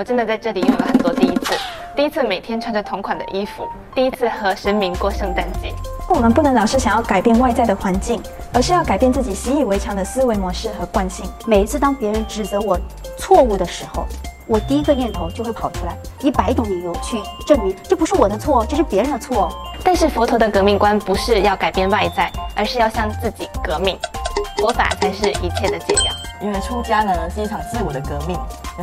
我真的在这里拥有了很多第一次。第一次每天穿着同款的衣服，第一次和神明过圣诞节。我们不能老是想要改变外在的环境，而是要改变自己习以为常的思维模式和惯性。每一次当别人指责我错误的时候，我第一个念头就会跑出来，一百种理由去证明这不是我的错，这是别人的错。但是佛陀的革命观不是要改变外在，而是要向自己革命。佛法才是一切的解药。因为出家呢是一场自我的革命，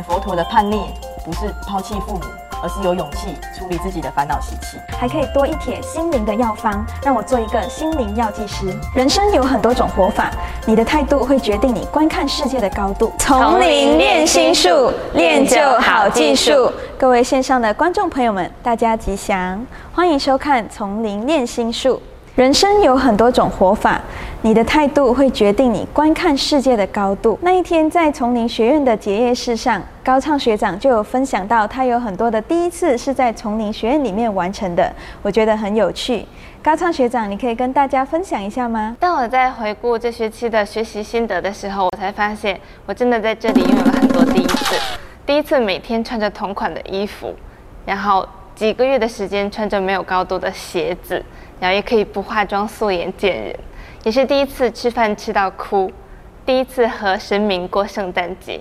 佛陀的叛逆不是抛弃父母。而是有勇气处理自己的烦恼习气，还可以多一帖心灵的药方，让我做一个心灵药剂师。人生有很多种活法，你的态度会决定你观看世界的高度。丛林练心术，练就好技术。各位线上的观众朋友们，大家吉祥，欢迎收看《丛林练心术》。人生有很多种活法，你的态度会决定你观看世界的高度。那一天在丛林学院的结业式上，高畅学长就有分享到，他有很多的第一次是在丛林学院里面完成的，我觉得很有趣。高畅学长，你可以跟大家分享一下吗？当我在回顾这学期的学习心得的时候，我才发现，我真的在这里拥有了很多第一次。第一次每天穿着同款的衣服，然后几个月的时间穿着没有高度的鞋子。然后也可以不化妆素颜见人，也是第一次吃饭吃到哭，第一次和神明过圣诞节，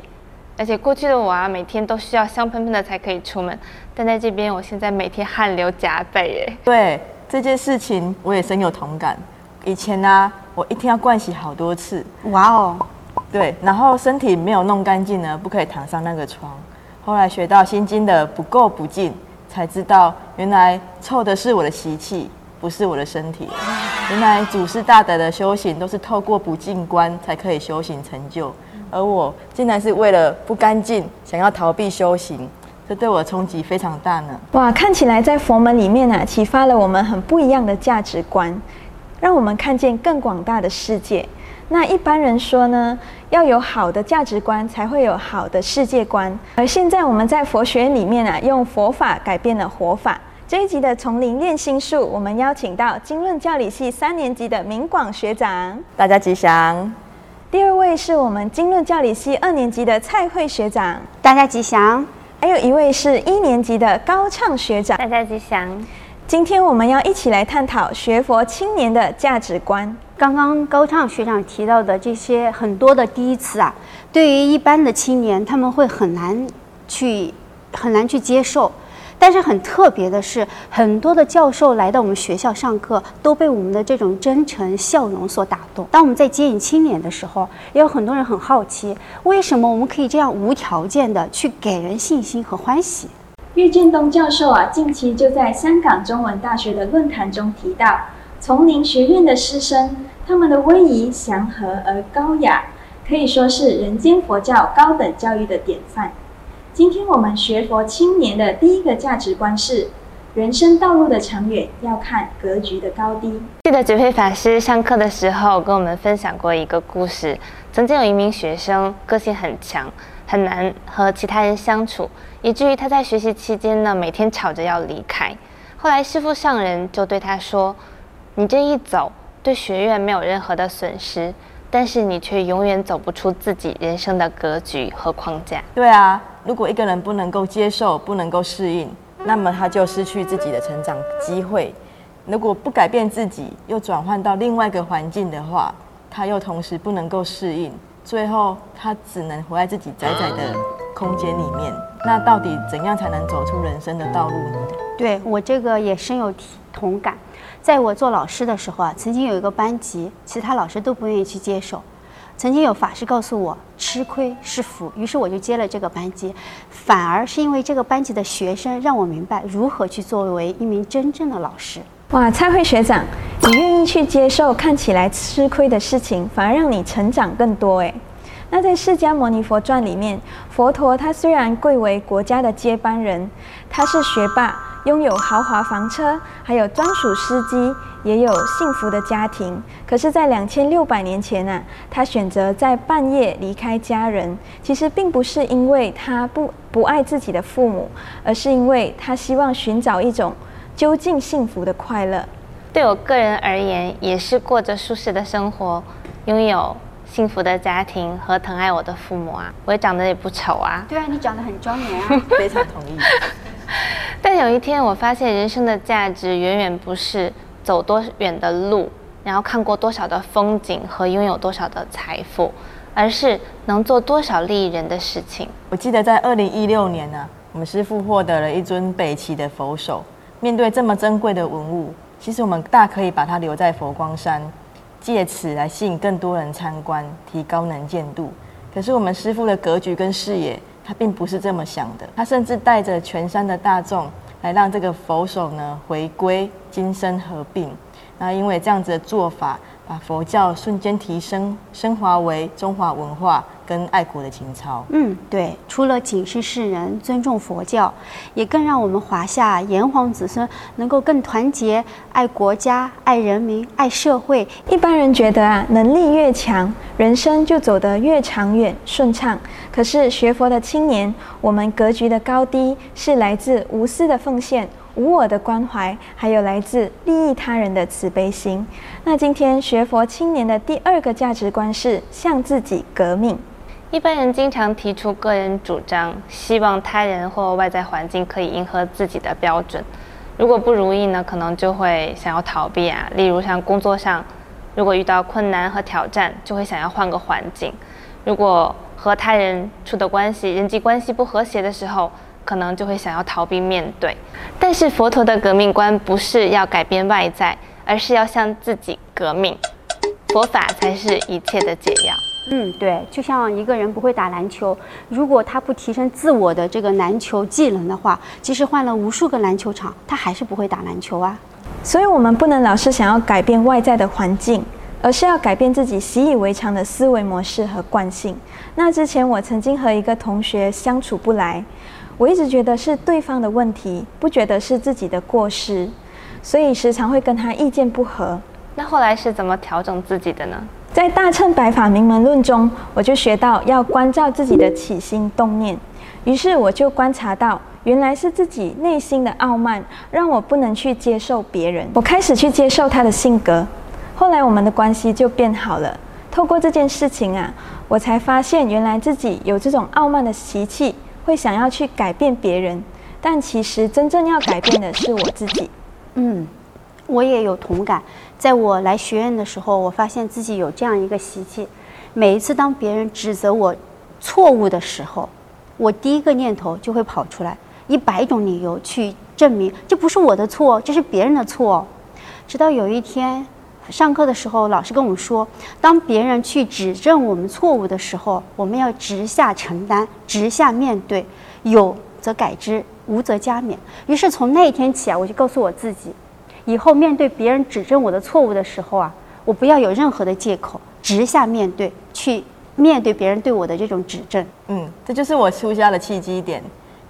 而且过去的我啊，每天都需要香喷喷的才可以出门，但在这边，我现在每天汗流浃背耶。对这件事情，我也深有同感。以前呢，我一天要盥洗好多次，哇哦，对，然后身体没有弄干净呢，不可以躺上那个床。后来学到心经的不垢不净，才知道原来臭的是我的习气。不是我的身体，原来祖师大德的修行都是透过不净观才可以修行成就，而我竟然是为了不干净，想要逃避修行，这对我冲击非常大呢。哇，看起来在佛门里面啊，启发了我们很不一样的价值观，让我们看见更广大的世界。那一般人说呢，要有好的价值观，才会有好的世界观。而现在我们在佛学里面啊，用佛法改变了活法。这一集的丛林练心术，我们邀请到经论教理系三年级的明广学长，大家吉祥。第二位是我们经论教理系二年级的蔡慧学长，大家吉祥。还有一位是一年级的高畅学长，大家吉祥。今天我们要一起来探讨学佛青年的价值观。刚刚高畅学长提到的这些很多的第一次啊，对于一般的青年，他们会很难去很难去接受。但是很特别的是，很多的教授来到我们学校上课，都被我们的这种真诚笑容所打动。当我们在接引青年的时候，也有很多人很好奇，为什么我们可以这样无条件的去给人信心和欢喜？岳建东教授啊，近期就在香港中文大学的论坛中提到，丛林学院的师生，他们的威仪祥和而高雅，可以说是人间佛教高等教育的典范。今天我们学佛青年的第一个价值观是：人生道路的长远要看格局的高低。记得觉慧法师上课的时候跟我们分享过一个故事。曾经有一名学生个性很强，很难和其他人相处，以至于他在学习期间呢，每天吵着要离开。后来师父上人就对他说：“你这一走，对学院没有任何的损失。”但是你却永远走不出自己人生的格局和框架。对啊，如果一个人不能够接受、不能够适应，那么他就失去自己的成长机会。如果不改变自己，又转换到另外一个环境的话，他又同时不能够适应，最后他只能活在自己窄窄的空间里面。那到底怎样才能走出人生的道路呢？对我这个也深有同感。在我做老师的时候啊，曾经有一个班级，其他老师都不愿意去接手。曾经有法师告诉我，吃亏是福，于是我就接了这个班级。反而是因为这个班级的学生，让我明白如何去作为一名真正的老师。哇，蔡慧学长，你愿意去接受看起来吃亏的事情，反而让你成长更多诶。那在《释迦牟尼佛传》里面，佛陀他虽然贵为国家的接班人，他是学霸。拥有豪华房车，还有专属司机，也有幸福的家庭。可是，在两千六百年前呢，他选择在半夜离开家人，其实并不是因为他不不爱自己的父母，而是因为他希望寻找一种究竟幸福的快乐。对我个人而言，也是过着舒适的生活，拥有幸福的家庭和疼爱我的父母啊，我也长得也不丑啊。对啊，你长得很庄严啊，非常同意。但有一天，我发现人生的价值远远不是走多远的路，然后看过多少的风景和拥有多少的财富，而是能做多少利益人的事情。我记得在二零一六年呢，我们师父获得了一尊北齐的佛手。面对这么珍贵的文物，其实我们大可以把它留在佛光山，借此来吸引更多人参观，提高能见度。可是我们师傅的格局跟视野。他并不是这么想的，他甚至带着全山的大众来让这个佛手呢回归今生合并。那因为这样子的做法。把佛教瞬间提升升华为中华文化跟爱国的情操。嗯，对，除了警示世人尊重佛教，也更让我们华夏炎黄子孙能够更团结，爱国家、爱人民、爱社会。一般人觉得啊，能力越强，人生就走得越长远顺畅。可是学佛的青年，我们格局的高低是来自无私的奉献。无我的关怀，还有来自利益他人的慈悲心。那今天学佛青年的第二个价值观是向自己革命。一般人经常提出个人主张，希望他人或外在环境可以迎合自己的标准。如果不如意呢，可能就会想要逃避啊。例如像工作上，如果遇到困难和挑战，就会想要换个环境。如果和他人处的关系、人际关系不和谐的时候，可能就会想要逃避面对，但是佛陀的革命观不是要改变外在，而是要向自己革命，佛法才是一切的解药。嗯，对，就像一个人不会打篮球，如果他不提升自我的这个篮球技能的话，即使换了无数个篮球场，他还是不会打篮球啊。所以，我们不能老是想要改变外在的环境，而是要改变自己习以为常的思维模式和惯性。那之前，我曾经和一个同学相处不来。我一直觉得是对方的问题，不觉得是自己的过失，所以时常会跟他意见不合。那后来是怎么调整自己的呢？在《大乘白法名门论》中，我就学到要关照自己的起心动念。于是我就观察到，原来是自己内心的傲慢，让我不能去接受别人。我开始去接受他的性格，后来我们的关系就变好了。透过这件事情啊，我才发现原来自己有这种傲慢的习气。会想要去改变别人，但其实真正要改变的是我自己。嗯，我也有同感。在我来学院的时候，我发现自己有这样一个习气：每一次当别人指责我错误的时候，我第一个念头就会跑出来一百种理由去证明这不是我的错，这是别人的错。直到有一天。上课的时候，老师跟我们说，当别人去指正我们错误的时候，我们要直下承担，直下面对，有则改之，无则加勉。于是从那一天起啊，我就告诉我自己，以后面对别人指正我的错误的时候啊，我不要有任何的借口，直下面对，去面对别人对我的这种指正。嗯，这就是我出家的契机点，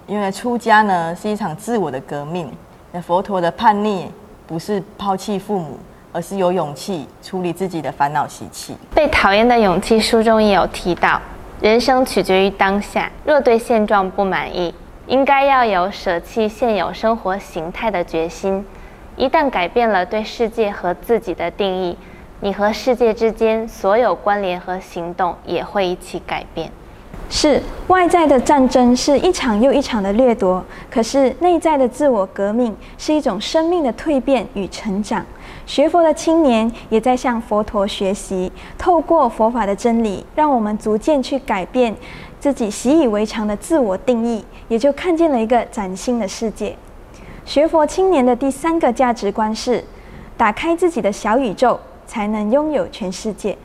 因为出家呢是一场自我的革命。那佛陀的叛逆不是抛弃父母。而是有勇气处理自己的烦恼习气。被讨厌的勇气书中也有提到，人生取决于当下。若对现状不满意，应该要有舍弃现有生活形态的决心。一旦改变了对世界和自己的定义，你和世界之间所有关联和行动也会一起改变。是外在的战争是一场又一场的掠夺，可是内在的自我革命是一种生命的蜕变与成长。学佛的青年也在向佛陀学习，透过佛法的真理，让我们逐渐去改变自己习以为常的自我定义，也就看见了一个崭新的世界。学佛青年的第三个价值观是：打开自己的小宇宙，才能拥有全世界。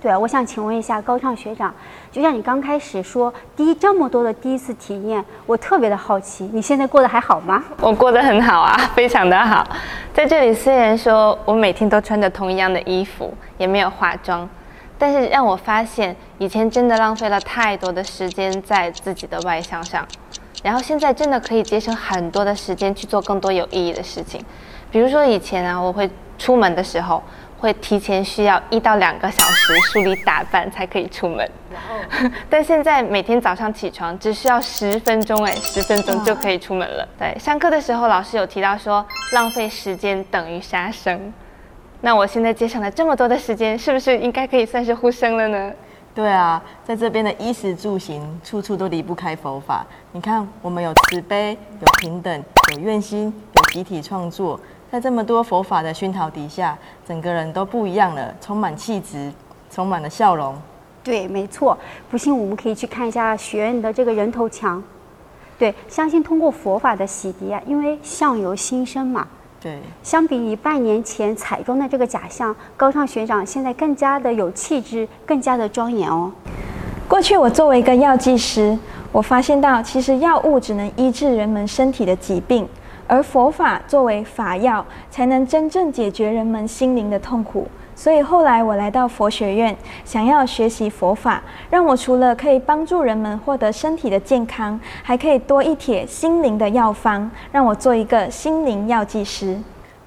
对，我想请问一下高畅学长，就像你刚开始说第一这么多的第一次体验，我特别的好奇，你现在过得还好吗？我过得很好啊，非常的好。在这里虽然说我每天都穿着同一样的衣服，也没有化妆，但是让我发现以前真的浪费了太多的时间在自己的外向上，然后现在真的可以节省很多的时间去做更多有意义的事情，比如说以前啊，我会出门的时候。会提前需要一到两个小时梳理打扮才可以出门，但现在每天早上起床只需要十分钟，哎，十分钟就可以出门了。对，上课的时候老师有提到说，浪费时间等于杀生，那我现在节省了这么多的时间，是不是应该可以算是呼生了呢？对啊，在这边的衣食住行，处处都离不开佛法。你看，我们有慈悲，有平等，有愿心，有集体创作，在这么多佛法的熏陶底下，整个人都不一样了，充满气质，充满了笑容。对，没错。不信，我们可以去看一下学院的这个人头墙。对，相信通过佛法的洗涤啊，因为相由心生嘛。对，相比于半年前彩妆的这个假象，高尚学长现在更加的有气质，更加的庄严哦。过去我作为一个药剂师，我发现到其实药物只能医治人们身体的疾病，而佛法作为法药，才能真正解决人们心灵的痛苦。所以后来我来到佛学院，想要学习佛法，让我除了可以帮助人们获得身体的健康，还可以多一帖心灵的药方，让我做一个心灵药剂师。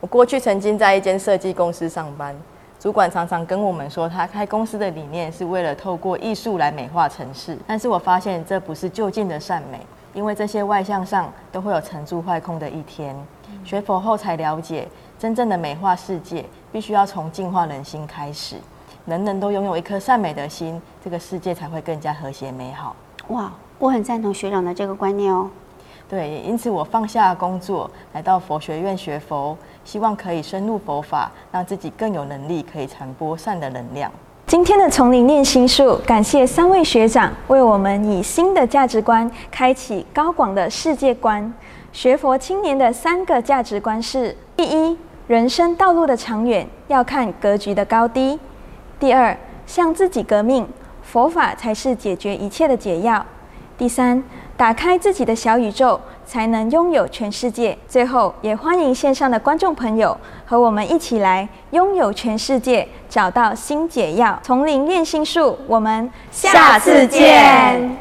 我过去曾经在一间设计公司上班，主管常常跟我们说，他开公司的理念是为了透过艺术来美化城市。但是我发现这不是就近的善美，因为这些外向上都会有成住坏空的一天。学佛后才了解。真正的美化世界，必须要从净化人心开始。人人都拥有一颗善美的心，这个世界才会更加和谐美好。哇，我很赞同学长的这个观念哦。对，因此我放下工作，来到佛学院学佛，希望可以深入佛法，让自己更有能力可以传播善的能量。今天的丛林念心术，感谢三位学长为我们以新的价值观开启高广的世界观。学佛青年的三个价值观是：第一。人生道路的长远要看格局的高低。第二，向自己革命，佛法才是解决一切的解药。第三，打开自己的小宇宙，才能拥有全世界。最后，也欢迎线上的观众朋友和我们一起来拥有全世界，找到新解药。丛林练心术，我们下次见。